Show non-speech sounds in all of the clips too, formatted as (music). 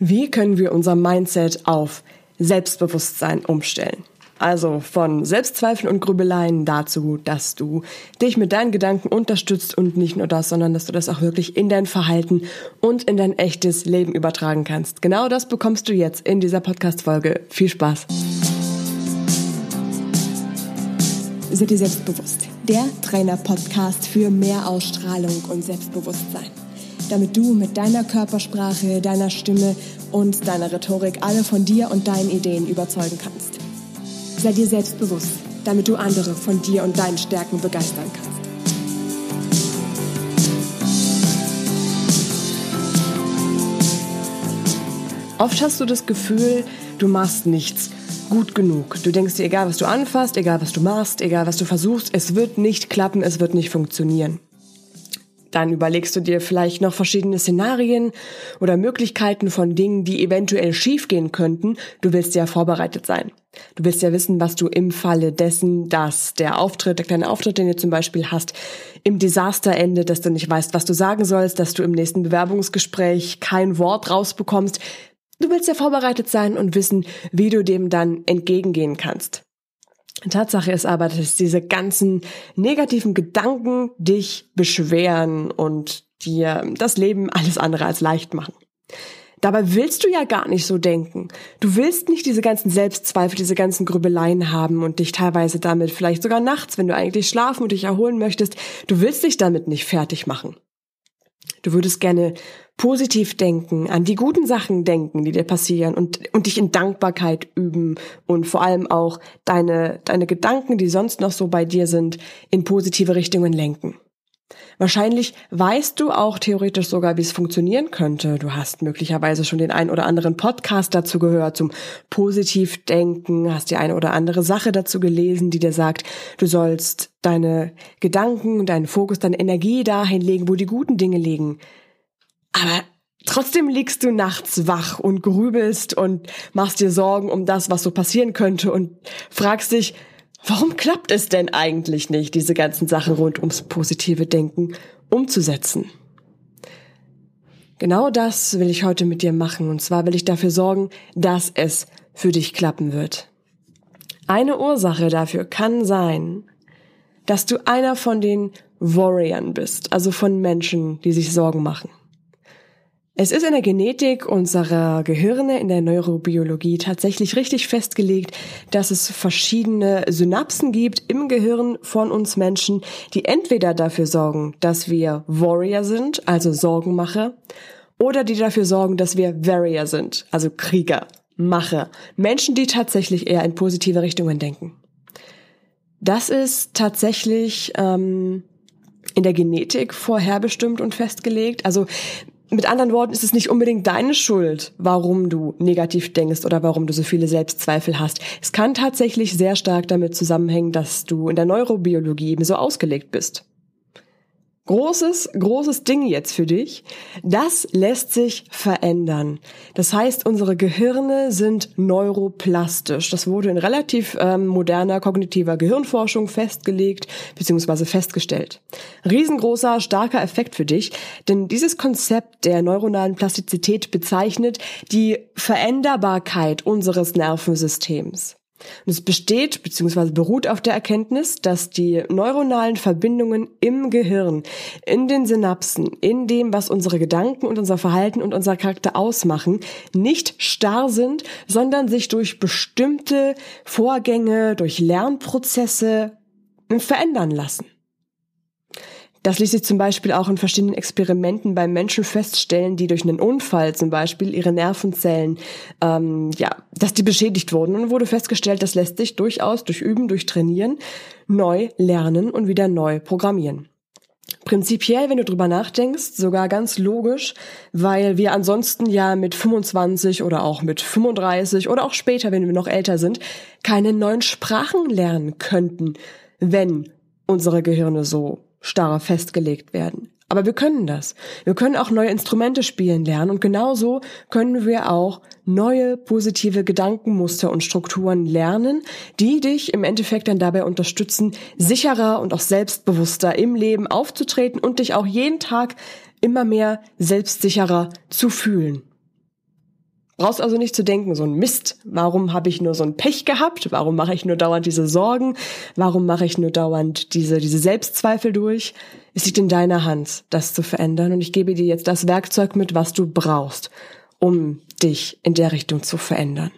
Wie können wir unser Mindset auf Selbstbewusstsein umstellen? Also von Selbstzweifeln und Grübeleien dazu, dass du dich mit deinen Gedanken unterstützt und nicht nur das, sondern dass du das auch wirklich in dein Verhalten und in dein echtes Leben übertragen kannst. Genau das bekommst du jetzt in dieser Podcast-Folge. Viel Spaß! Sei dir selbstbewusst. Der Trainer-Podcast für mehr Ausstrahlung und Selbstbewusstsein damit du mit deiner Körpersprache, deiner Stimme und deiner Rhetorik alle von dir und deinen Ideen überzeugen kannst. Sei dir selbstbewusst, damit du andere von dir und deinen Stärken begeistern kannst. Oft hast du das Gefühl, du machst nichts gut genug. Du denkst dir, egal was du anfasst, egal was du machst, egal was du versuchst, es wird nicht klappen, es wird nicht funktionieren. Dann überlegst du dir vielleicht noch verschiedene Szenarien oder Möglichkeiten von Dingen, die eventuell schiefgehen könnten. Du willst ja vorbereitet sein. Du willst ja wissen, was du im Falle dessen, dass der Auftritt, der kleine Auftritt, den du zum Beispiel hast, im Desaster endet, dass du nicht weißt, was du sagen sollst, dass du im nächsten Bewerbungsgespräch kein Wort rausbekommst. Du willst ja vorbereitet sein und wissen, wie du dem dann entgegengehen kannst. Tatsache ist aber, dass diese ganzen negativen Gedanken dich beschweren und dir das Leben alles andere als leicht machen. Dabei willst du ja gar nicht so denken. Du willst nicht diese ganzen Selbstzweifel, diese ganzen Grübeleien haben und dich teilweise damit vielleicht sogar nachts, wenn du eigentlich schlafen und dich erholen möchtest, du willst dich damit nicht fertig machen. Du würdest gerne positiv denken, an die guten Sachen denken, die dir passieren und, und dich in Dankbarkeit üben und vor allem auch deine, deine Gedanken, die sonst noch so bei dir sind, in positive Richtungen lenken. Wahrscheinlich weißt du auch theoretisch sogar, wie es funktionieren könnte. Du hast möglicherweise schon den ein oder anderen Podcast dazu gehört, zum Positivdenken, hast die eine oder andere Sache dazu gelesen, die dir sagt, du sollst deine Gedanken, deinen Fokus, deine Energie dahin legen, wo die guten Dinge liegen. Aber trotzdem liegst du nachts wach und grübelst und machst dir Sorgen um das, was so passieren könnte und fragst dich, warum klappt es denn eigentlich nicht, diese ganzen Sachen rund ums positive Denken umzusetzen? Genau das will ich heute mit dir machen und zwar will ich dafür sorgen, dass es für dich klappen wird. Eine Ursache dafür kann sein, dass du einer von den Warriors bist, also von Menschen, die sich Sorgen machen. Es ist in der Genetik unserer Gehirne, in der Neurobiologie tatsächlich richtig festgelegt, dass es verschiedene Synapsen gibt im Gehirn von uns Menschen, die entweder dafür sorgen, dass wir Warrior sind, also Sorgenmacher, oder die dafür sorgen, dass wir Warrior sind, also Krieger, Macher, Menschen, die tatsächlich eher in positive Richtungen denken. Das ist tatsächlich ähm, in der Genetik vorherbestimmt und festgelegt. Also mit anderen Worten ist es nicht unbedingt deine Schuld, warum du negativ denkst oder warum du so viele Selbstzweifel hast. Es kann tatsächlich sehr stark damit zusammenhängen, dass du in der Neurobiologie eben so ausgelegt bist. Großes, großes Ding jetzt für dich. Das lässt sich verändern. Das heißt, unsere Gehirne sind neuroplastisch. Das wurde in relativ ähm, moderner kognitiver Gehirnforschung festgelegt bzw. festgestellt. Riesengroßer, starker Effekt für dich, denn dieses Konzept der neuronalen Plastizität bezeichnet die Veränderbarkeit unseres Nervensystems. Und es besteht bzw. beruht auf der Erkenntnis, dass die neuronalen Verbindungen im Gehirn, in den Synapsen, in dem, was unsere Gedanken und unser Verhalten und unser Charakter ausmachen, nicht starr sind, sondern sich durch bestimmte Vorgänge, durch Lernprozesse verändern lassen. Das ließ sich zum Beispiel auch in verschiedenen Experimenten bei Menschen feststellen, die durch einen Unfall zum Beispiel ihre Nervenzellen, ähm, ja, dass die beschädigt wurden. Und wurde festgestellt, das lässt sich durchaus durch Üben, durch Trainieren neu lernen und wieder neu programmieren. Prinzipiell, wenn du drüber nachdenkst, sogar ganz logisch, weil wir ansonsten ja mit 25 oder auch mit 35 oder auch später, wenn wir noch älter sind, keine neuen Sprachen lernen könnten, wenn unsere Gehirne so starr festgelegt werden. Aber wir können das. Wir können auch neue Instrumente spielen lernen und genauso können wir auch neue positive Gedankenmuster und Strukturen lernen, die dich im Endeffekt dann dabei unterstützen, sicherer und auch selbstbewusster im Leben aufzutreten und dich auch jeden Tag immer mehr selbstsicherer zu fühlen. Brauchst also nicht zu denken, so ein Mist, warum habe ich nur so ein Pech gehabt? Warum mache ich nur dauernd diese Sorgen? Warum mache ich nur dauernd diese, diese Selbstzweifel durch? Es liegt in deiner Hand, das zu verändern und ich gebe dir jetzt das Werkzeug mit, was du brauchst, um dich in der Richtung zu verändern.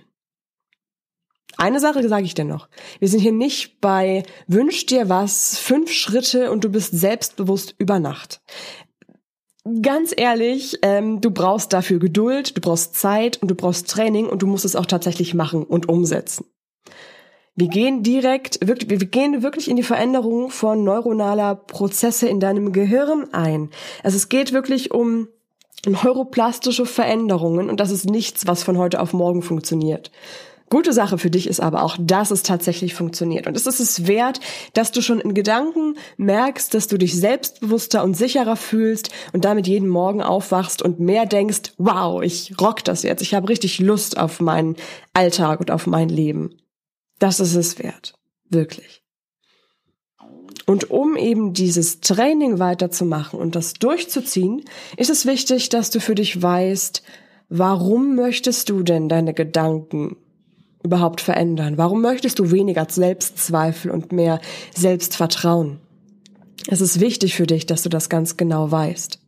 Eine Sache sage ich dir noch. Wir sind hier nicht bei Wünsch dir was, fünf Schritte und du bist selbstbewusst über Nacht ganz ehrlich, ähm, du brauchst dafür Geduld, du brauchst Zeit und du brauchst Training und du musst es auch tatsächlich machen und umsetzen. Wir gehen direkt, wirklich, wir gehen wirklich in die Veränderung von neuronaler Prozesse in deinem Gehirn ein. Also es geht wirklich um neuroplastische Veränderungen und das ist nichts, was von heute auf morgen funktioniert. Gute Sache für dich ist aber auch, dass es tatsächlich funktioniert. Und es ist es wert, dass du schon in Gedanken merkst, dass du dich selbstbewusster und sicherer fühlst und damit jeden Morgen aufwachst und mehr denkst, wow, ich rock das jetzt. Ich habe richtig Lust auf meinen Alltag und auf mein Leben. Das ist es wert. Wirklich. Und um eben dieses Training weiterzumachen und das durchzuziehen, ist es wichtig, dass du für dich weißt, warum möchtest du denn deine Gedanken überhaupt verändern? Warum möchtest du weniger Selbstzweifel und mehr Selbstvertrauen? Es ist wichtig für dich, dass du das ganz genau weißt.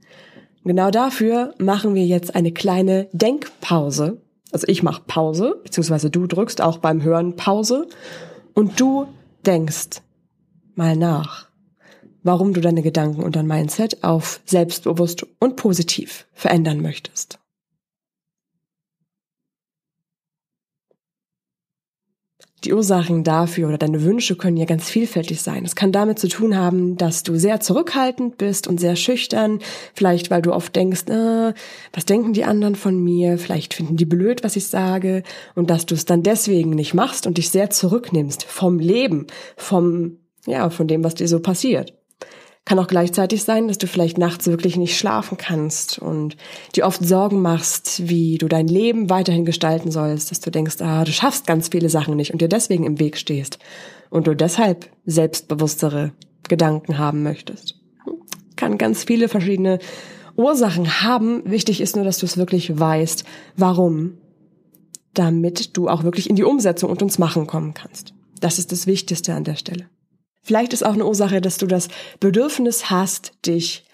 Genau dafür machen wir jetzt eine kleine Denkpause. Also ich mache Pause, beziehungsweise du drückst auch beim Hören Pause und du denkst mal nach, warum du deine Gedanken und dein Mindset auf selbstbewusst und positiv verändern möchtest. Die Ursachen dafür oder deine Wünsche können ja ganz vielfältig sein. Es kann damit zu tun haben, dass du sehr zurückhaltend bist und sehr schüchtern. Vielleicht, weil du oft denkst, äh, was denken die anderen von mir? Vielleicht finden die blöd, was ich sage. Und dass du es dann deswegen nicht machst und dich sehr zurücknimmst vom Leben, vom, ja, von dem, was dir so passiert. Kann auch gleichzeitig sein, dass du vielleicht nachts wirklich nicht schlafen kannst und dir oft Sorgen machst, wie du dein Leben weiterhin gestalten sollst, dass du denkst, ah, du schaffst ganz viele Sachen nicht und dir deswegen im Weg stehst und du deshalb selbstbewusstere Gedanken haben möchtest. Kann ganz viele verschiedene Ursachen haben. Wichtig ist nur, dass du es wirklich weißt, warum, damit du auch wirklich in die Umsetzung und ins Machen kommen kannst. Das ist das Wichtigste an der Stelle. Vielleicht ist auch eine Ursache, dass du das Bedürfnis hast, dich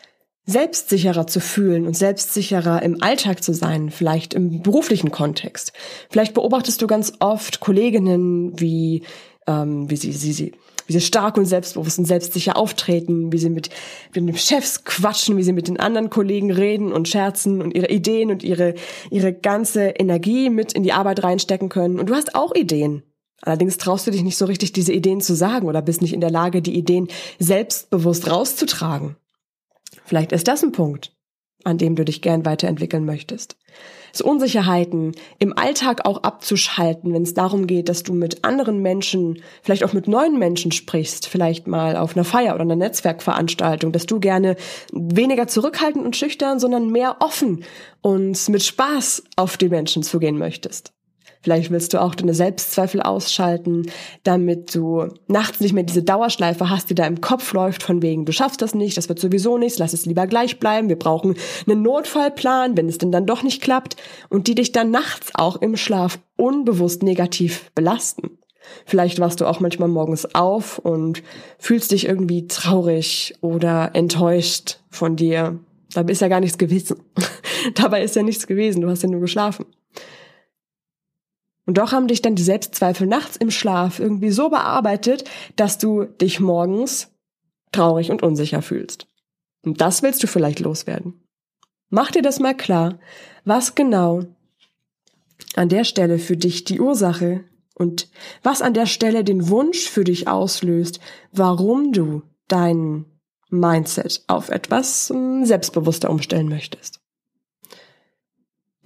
selbstsicherer zu fühlen und selbstsicherer im Alltag zu sein, vielleicht im beruflichen Kontext. Vielleicht beobachtest du ganz oft Kolleginnen, wie, ähm, wie sie, sie, sie, wie sie stark und selbstbewusst und selbstsicher auftreten, wie sie mit, mit den Chefs quatschen, wie sie mit den anderen Kollegen reden und scherzen und ihre Ideen und ihre, ihre ganze Energie mit in die Arbeit reinstecken können. Und du hast auch Ideen. Allerdings traust du dich nicht so richtig, diese Ideen zu sagen oder bist nicht in der Lage, die Ideen selbstbewusst rauszutragen. Vielleicht ist das ein Punkt, an dem du dich gern weiterentwickeln möchtest. So Unsicherheiten im Alltag auch abzuschalten, wenn es darum geht, dass du mit anderen Menschen, vielleicht auch mit neuen Menschen sprichst, vielleicht mal auf einer Feier oder einer Netzwerkveranstaltung, dass du gerne weniger zurückhaltend und schüchtern, sondern mehr offen und mit Spaß auf die Menschen zugehen möchtest. Vielleicht willst du auch deine Selbstzweifel ausschalten, damit du nachts nicht mehr diese Dauerschleife hast, die da im Kopf läuft, von wegen, du schaffst das nicht, das wird sowieso nichts, lass es lieber gleich bleiben, wir brauchen einen Notfallplan, wenn es denn dann doch nicht klappt, und die dich dann nachts auch im Schlaf unbewusst negativ belasten. Vielleicht wachst du auch manchmal morgens auf und fühlst dich irgendwie traurig oder enttäuscht von dir. Dabei ist ja gar nichts gewesen. (laughs) Dabei ist ja nichts gewesen, du hast ja nur geschlafen. Und doch haben dich dann die Selbstzweifel nachts im Schlaf irgendwie so bearbeitet, dass du dich morgens traurig und unsicher fühlst. Und das willst du vielleicht loswerden. Mach dir das mal klar, was genau an der Stelle für dich die Ursache und was an der Stelle den Wunsch für dich auslöst, warum du dein Mindset auf etwas hm, selbstbewusster umstellen möchtest.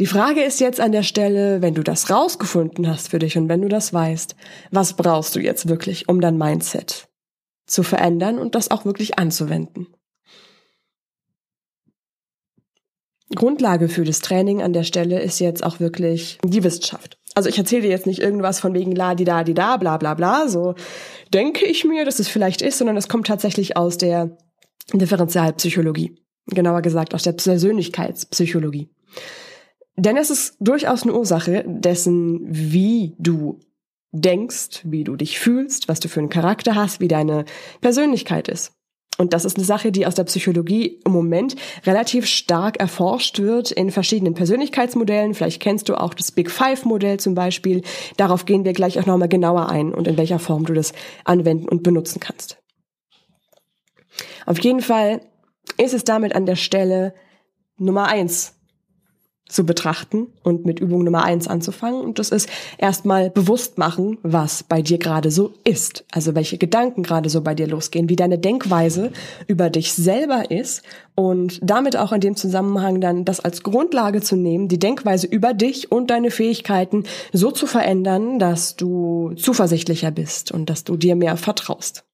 Die Frage ist jetzt an der Stelle, wenn du das rausgefunden hast für dich und wenn du das weißt, was brauchst du jetzt wirklich, um dein Mindset zu verändern und das auch wirklich anzuwenden? Grundlage für das Training an der Stelle ist jetzt auch wirklich die Wissenschaft. Also ich erzähle dir jetzt nicht irgendwas von wegen la di da di da bla bla bla, so denke ich mir, dass es vielleicht ist, sondern es kommt tatsächlich aus der Differentialpsychologie. Genauer gesagt aus der Persönlichkeitspsychologie. Denn es ist durchaus eine Ursache dessen, wie du denkst, wie du dich fühlst, was du für einen Charakter hast, wie deine Persönlichkeit ist. Und das ist eine Sache, die aus der Psychologie im Moment relativ stark erforscht wird in verschiedenen Persönlichkeitsmodellen. Vielleicht kennst du auch das Big Five Modell zum Beispiel. Darauf gehen wir gleich auch nochmal genauer ein und in welcher Form du das anwenden und benutzen kannst. Auf jeden Fall ist es damit an der Stelle Nummer eins zu betrachten und mit Übung Nummer eins anzufangen. Und das ist erstmal bewusst machen, was bei dir gerade so ist. Also welche Gedanken gerade so bei dir losgehen, wie deine Denkweise über dich selber ist und damit auch in dem Zusammenhang dann das als Grundlage zu nehmen, die Denkweise über dich und deine Fähigkeiten so zu verändern, dass du zuversichtlicher bist und dass du dir mehr vertraust.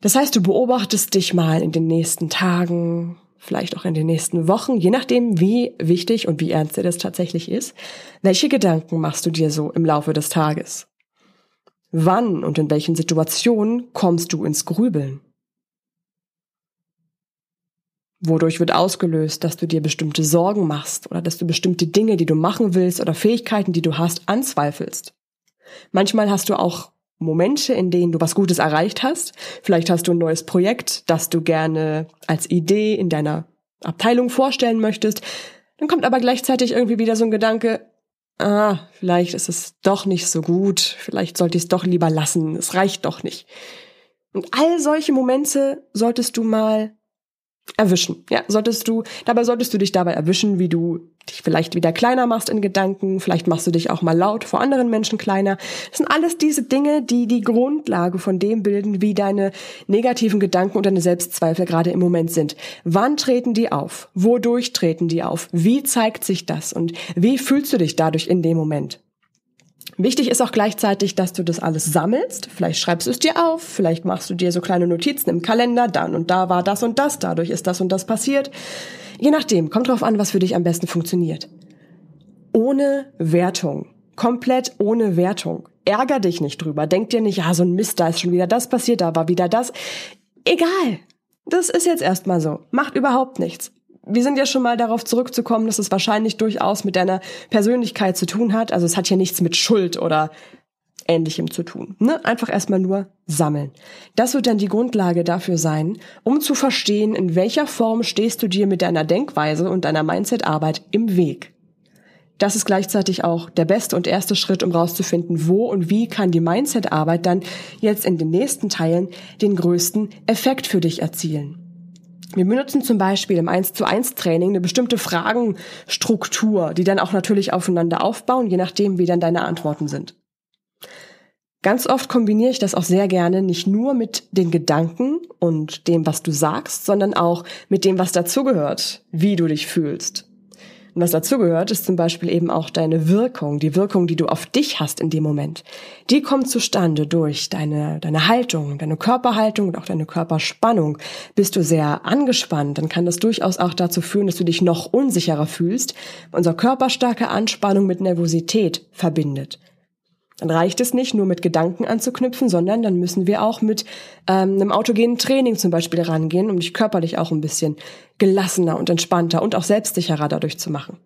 Das heißt, du beobachtest dich mal in den nächsten Tagen, vielleicht auch in den nächsten Wochen, je nachdem, wie wichtig und wie ernst dir das tatsächlich ist. Welche Gedanken machst du dir so im Laufe des Tages? Wann und in welchen Situationen kommst du ins Grübeln? Wodurch wird ausgelöst, dass du dir bestimmte Sorgen machst oder dass du bestimmte Dinge, die du machen willst oder Fähigkeiten, die du hast, anzweifelst? Manchmal hast du auch Momente, in denen du was Gutes erreicht hast. Vielleicht hast du ein neues Projekt, das du gerne als Idee in deiner Abteilung vorstellen möchtest. Dann kommt aber gleichzeitig irgendwie wieder so ein Gedanke, ah, vielleicht ist es doch nicht so gut, vielleicht sollte ich es doch lieber lassen, es reicht doch nicht. Und all solche Momente solltest du mal erwischen. Ja, solltest du, dabei solltest du dich dabei erwischen, wie du dich vielleicht wieder kleiner machst in Gedanken, vielleicht machst du dich auch mal laut vor anderen Menschen kleiner. Das sind alles diese Dinge, die die Grundlage von dem bilden, wie deine negativen Gedanken und deine Selbstzweifel gerade im Moment sind. Wann treten die auf? Wodurch treten die auf? Wie zeigt sich das? Und wie fühlst du dich dadurch in dem Moment? Wichtig ist auch gleichzeitig, dass du das alles sammelst. Vielleicht schreibst du es dir auf, vielleicht machst du dir so kleine Notizen im Kalender, dann und da war das und das, dadurch ist das und das passiert. Je nachdem, kommt drauf an, was für dich am besten funktioniert. Ohne Wertung. Komplett ohne Wertung. Ärger dich nicht drüber. Denk dir nicht, ja, so ein Mist, da ist schon wieder das passiert, da war wieder das. Egal. Das ist jetzt erstmal so. Macht überhaupt nichts wir sind ja schon mal darauf zurückzukommen, dass es wahrscheinlich durchaus mit deiner Persönlichkeit zu tun hat. Also es hat ja nichts mit Schuld oder Ähnlichem zu tun. Ne? Einfach erstmal nur sammeln. Das wird dann die Grundlage dafür sein, um zu verstehen, in welcher Form stehst du dir mit deiner Denkweise und deiner Mindset-Arbeit im Weg. Das ist gleichzeitig auch der beste und erste Schritt, um rauszufinden, wo und wie kann die Mindset-Arbeit dann jetzt in den nächsten Teilen den größten Effekt für dich erzielen. Wir benutzen zum Beispiel im 1 zu 1 Training eine bestimmte Fragenstruktur, die dann auch natürlich aufeinander aufbauen, je nachdem, wie dann deine Antworten sind. Ganz oft kombiniere ich das auch sehr gerne nicht nur mit den Gedanken und dem, was du sagst, sondern auch mit dem, was dazugehört, wie du dich fühlst. Und was dazugehört, ist zum Beispiel eben auch deine Wirkung, die Wirkung, die du auf dich hast in dem Moment. Die kommt zustande durch deine, deine Haltung, deine Körperhaltung und auch deine Körperspannung. Bist du sehr angespannt, dann kann das durchaus auch dazu führen, dass du dich noch unsicherer fühlst. Unser Körper starke Anspannung mit Nervosität verbindet. Dann reicht es nicht, nur mit Gedanken anzuknüpfen, sondern dann müssen wir auch mit ähm, einem autogenen Training zum Beispiel rangehen, um dich körperlich auch ein bisschen gelassener und entspannter und auch selbstsicherer dadurch zu machen.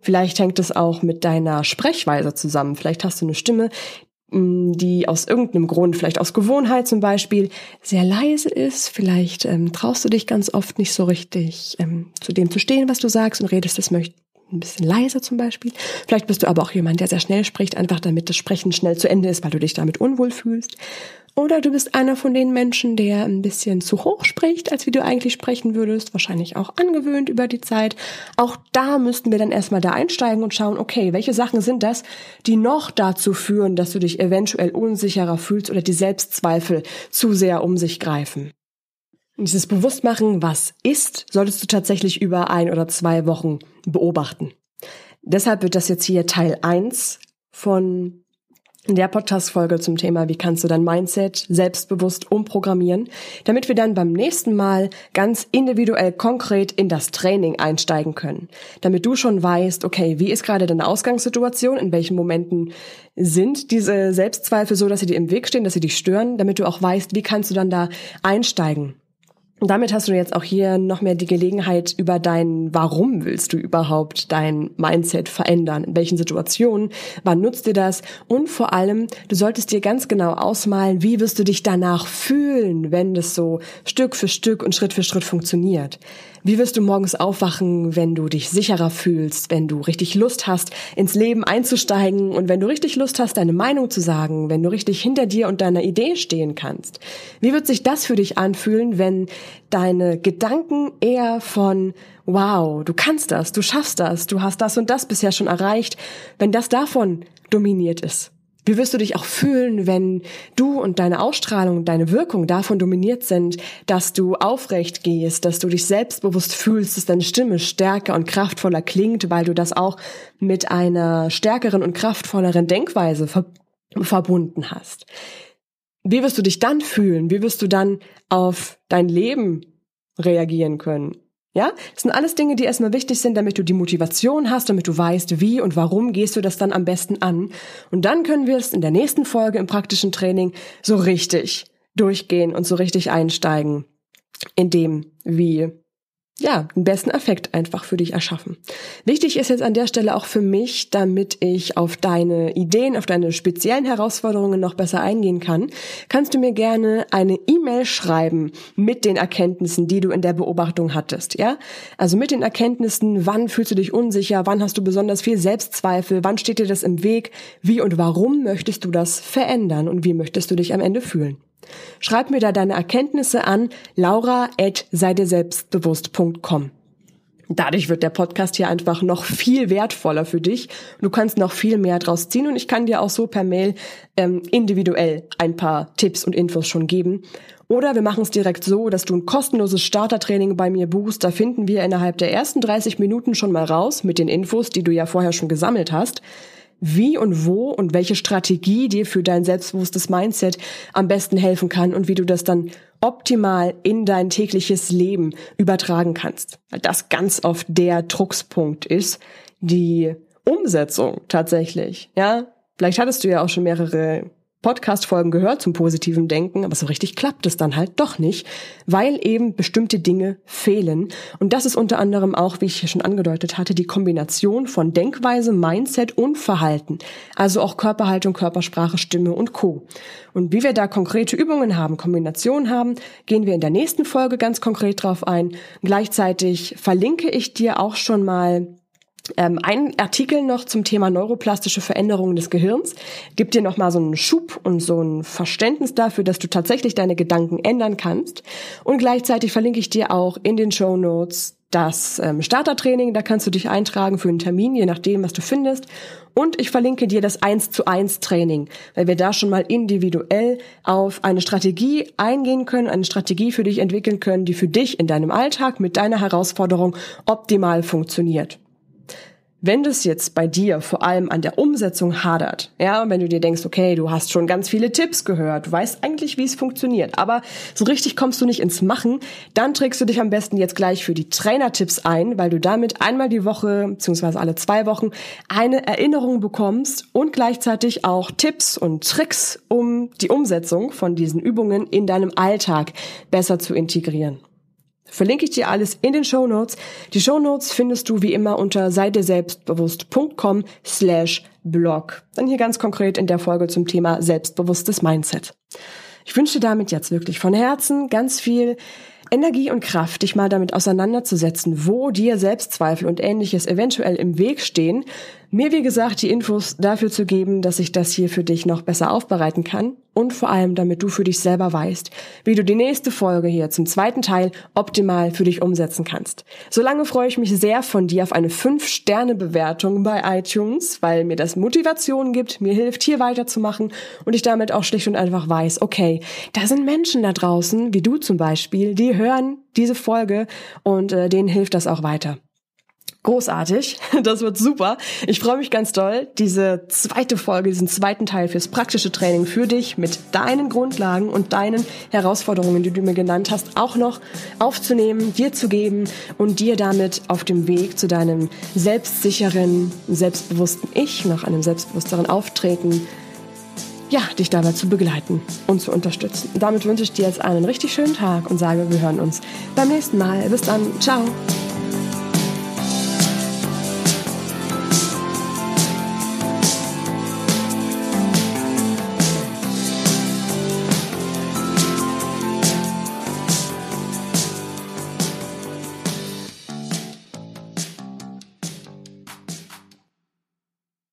Vielleicht hängt es auch mit deiner Sprechweise zusammen. Vielleicht hast du eine Stimme, mm, die aus irgendeinem Grund, vielleicht aus Gewohnheit zum Beispiel, sehr leise ist. Vielleicht ähm, traust du dich ganz oft nicht so richtig ähm, zu dem zu stehen, was du sagst und redest es möcht ein bisschen leiser zum Beispiel. Vielleicht bist du aber auch jemand, der sehr schnell spricht, einfach damit das Sprechen schnell zu Ende ist, weil du dich damit unwohl fühlst. Oder du bist einer von den Menschen, der ein bisschen zu hoch spricht, als wie du eigentlich sprechen würdest, wahrscheinlich auch angewöhnt über die Zeit. Auch da müssten wir dann erstmal da einsteigen und schauen, okay, welche Sachen sind das, die noch dazu führen, dass du dich eventuell unsicherer fühlst oder die Selbstzweifel zu sehr um sich greifen. Dieses Bewusstmachen, was ist, solltest du tatsächlich über ein oder zwei Wochen beobachten. Deshalb wird das jetzt hier Teil eins von der Podcast-Folge zum Thema, wie kannst du dein Mindset selbstbewusst umprogrammieren, damit wir dann beim nächsten Mal ganz individuell konkret in das Training einsteigen können. Damit du schon weißt, okay, wie ist gerade deine Ausgangssituation, in welchen Momenten sind diese Selbstzweifel so, dass sie dir im Weg stehen, dass sie dich stören, damit du auch weißt, wie kannst du dann da einsteigen. Und damit hast du jetzt auch hier noch mehr die Gelegenheit, über dein Warum willst du überhaupt dein Mindset verändern? In welchen Situationen? Wann nutzt dir das? Und vor allem, du solltest dir ganz genau ausmalen, wie wirst du dich danach fühlen, wenn das so Stück für Stück und Schritt für Schritt funktioniert. Wie wirst du morgens aufwachen, wenn du dich sicherer fühlst, wenn du richtig Lust hast, ins Leben einzusteigen und wenn du richtig Lust hast, deine Meinung zu sagen, wenn du richtig hinter dir und deiner Idee stehen kannst? Wie wird sich das für dich anfühlen, wenn deine Gedanken eher von wow, du kannst das, du schaffst das, du hast das und das bisher schon erreicht, wenn das davon dominiert ist? Wie wirst du dich auch fühlen, wenn du und deine Ausstrahlung deine Wirkung davon dominiert sind, dass du aufrecht gehst, dass du dich selbstbewusst fühlst, dass deine Stimme stärker und kraftvoller klingt, weil du das auch mit einer stärkeren und kraftvolleren Denkweise ver verbunden hast? Wie wirst du dich dann fühlen? Wie wirst du dann auf dein Leben reagieren können? Ja, das sind alles Dinge, die erstmal wichtig sind, damit du die Motivation hast, damit du weißt, wie und warum gehst du das dann am besten an. Und dann können wir es in der nächsten Folge im praktischen Training so richtig durchgehen und so richtig einsteigen in dem, wie ja, den besten Effekt einfach für dich erschaffen. Wichtig ist jetzt an der Stelle auch für mich, damit ich auf deine Ideen, auf deine speziellen Herausforderungen noch besser eingehen kann, kannst du mir gerne eine E-Mail schreiben mit den Erkenntnissen, die du in der Beobachtung hattest, ja? Also mit den Erkenntnissen, wann fühlst du dich unsicher, wann hast du besonders viel Selbstzweifel, wann steht dir das im Weg, wie und warum möchtest du das verändern und wie möchtest du dich am Ende fühlen? Schreib mir da deine Erkenntnisse an laura@seideselbstbewusst.com. Dadurch wird der Podcast hier einfach noch viel wertvoller für dich. Du kannst noch viel mehr draus ziehen und ich kann dir auch so per Mail ähm, individuell ein paar Tipps und Infos schon geben. Oder wir machen es direkt so, dass du ein kostenloses Startertraining bei mir buchst. Da finden wir innerhalb der ersten 30 Minuten schon mal raus mit den Infos, die du ja vorher schon gesammelt hast wie und wo und welche Strategie dir für dein selbstbewusstes Mindset am besten helfen kann und wie du das dann optimal in dein tägliches Leben übertragen kannst. Weil das ganz oft der Druckspunkt ist, die Umsetzung tatsächlich. Ja, vielleicht hattest du ja auch schon mehrere Podcast-Folgen gehört zum positiven Denken, aber so richtig klappt es dann halt doch nicht, weil eben bestimmte Dinge fehlen. Und das ist unter anderem auch, wie ich hier schon angedeutet hatte, die Kombination von Denkweise, Mindset und Verhalten. Also auch Körperhaltung, Körpersprache, Stimme und Co. Und wie wir da konkrete Übungen haben, Kombinationen haben, gehen wir in der nächsten Folge ganz konkret drauf ein. Gleichzeitig verlinke ich dir auch schon mal ähm, ein Artikel noch zum Thema neuroplastische Veränderungen des Gehirns gibt dir nochmal so einen Schub und so ein Verständnis dafür, dass du tatsächlich deine Gedanken ändern kannst. Und gleichzeitig verlinke ich dir auch in den Show Notes das ähm, Startertraining, da kannst du dich eintragen für einen Termin, je nachdem, was du findest. Und ich verlinke dir das 1 zu 1 Training, weil wir da schon mal individuell auf eine Strategie eingehen können, eine Strategie für dich entwickeln können, die für dich in deinem Alltag mit deiner Herausforderung optimal funktioniert. Wenn das jetzt bei dir vor allem an der Umsetzung hadert, ja, wenn du dir denkst, okay, du hast schon ganz viele Tipps gehört, du weißt eigentlich, wie es funktioniert, aber so richtig kommst du nicht ins Machen, dann trägst du dich am besten jetzt gleich für die Trainertipps ein, weil du damit einmal die Woche, beziehungsweise alle zwei Wochen, eine Erinnerung bekommst und gleichzeitig auch Tipps und Tricks, um die Umsetzung von diesen Übungen in deinem Alltag besser zu integrieren. Verlinke ich dir alles in den Show Notes. Die Show Notes findest du wie immer unter seideselbstbewusst.com slash blog. Dann hier ganz konkret in der Folge zum Thema selbstbewusstes Mindset. Ich wünsche damit jetzt wirklich von Herzen ganz viel Energie und Kraft, dich mal damit auseinanderzusetzen, wo dir Selbstzweifel und ähnliches eventuell im Weg stehen, mir wie gesagt die Infos dafür zu geben, dass ich das hier für dich noch besser aufbereiten kann und vor allem, damit du für dich selber weißt, wie du die nächste Folge hier zum zweiten Teil optimal für dich umsetzen kannst. Solange freue ich mich sehr von dir auf eine 5-Sterne-Bewertung bei iTunes, weil mir das Motivation gibt, mir hilft, hier weiterzumachen und ich damit auch schlicht und einfach weiß, okay, da sind Menschen da draußen, wie du zum Beispiel, die hören diese Folge und äh, denen hilft das auch weiter. Großartig, (laughs) das wird super. Ich freue mich ganz doll, diese zweite Folge, diesen zweiten Teil fürs praktische Training für dich mit deinen Grundlagen und deinen Herausforderungen, die du mir genannt hast, auch noch aufzunehmen, dir zu geben und dir damit auf dem Weg zu deinem selbstsicheren, selbstbewussten Ich, nach einem selbstbewussteren Auftreten ja, dich dabei zu begleiten und zu unterstützen. Damit wünsche ich dir jetzt einen richtig schönen Tag und sage, wir hören uns beim nächsten Mal. Bis dann. Ciao.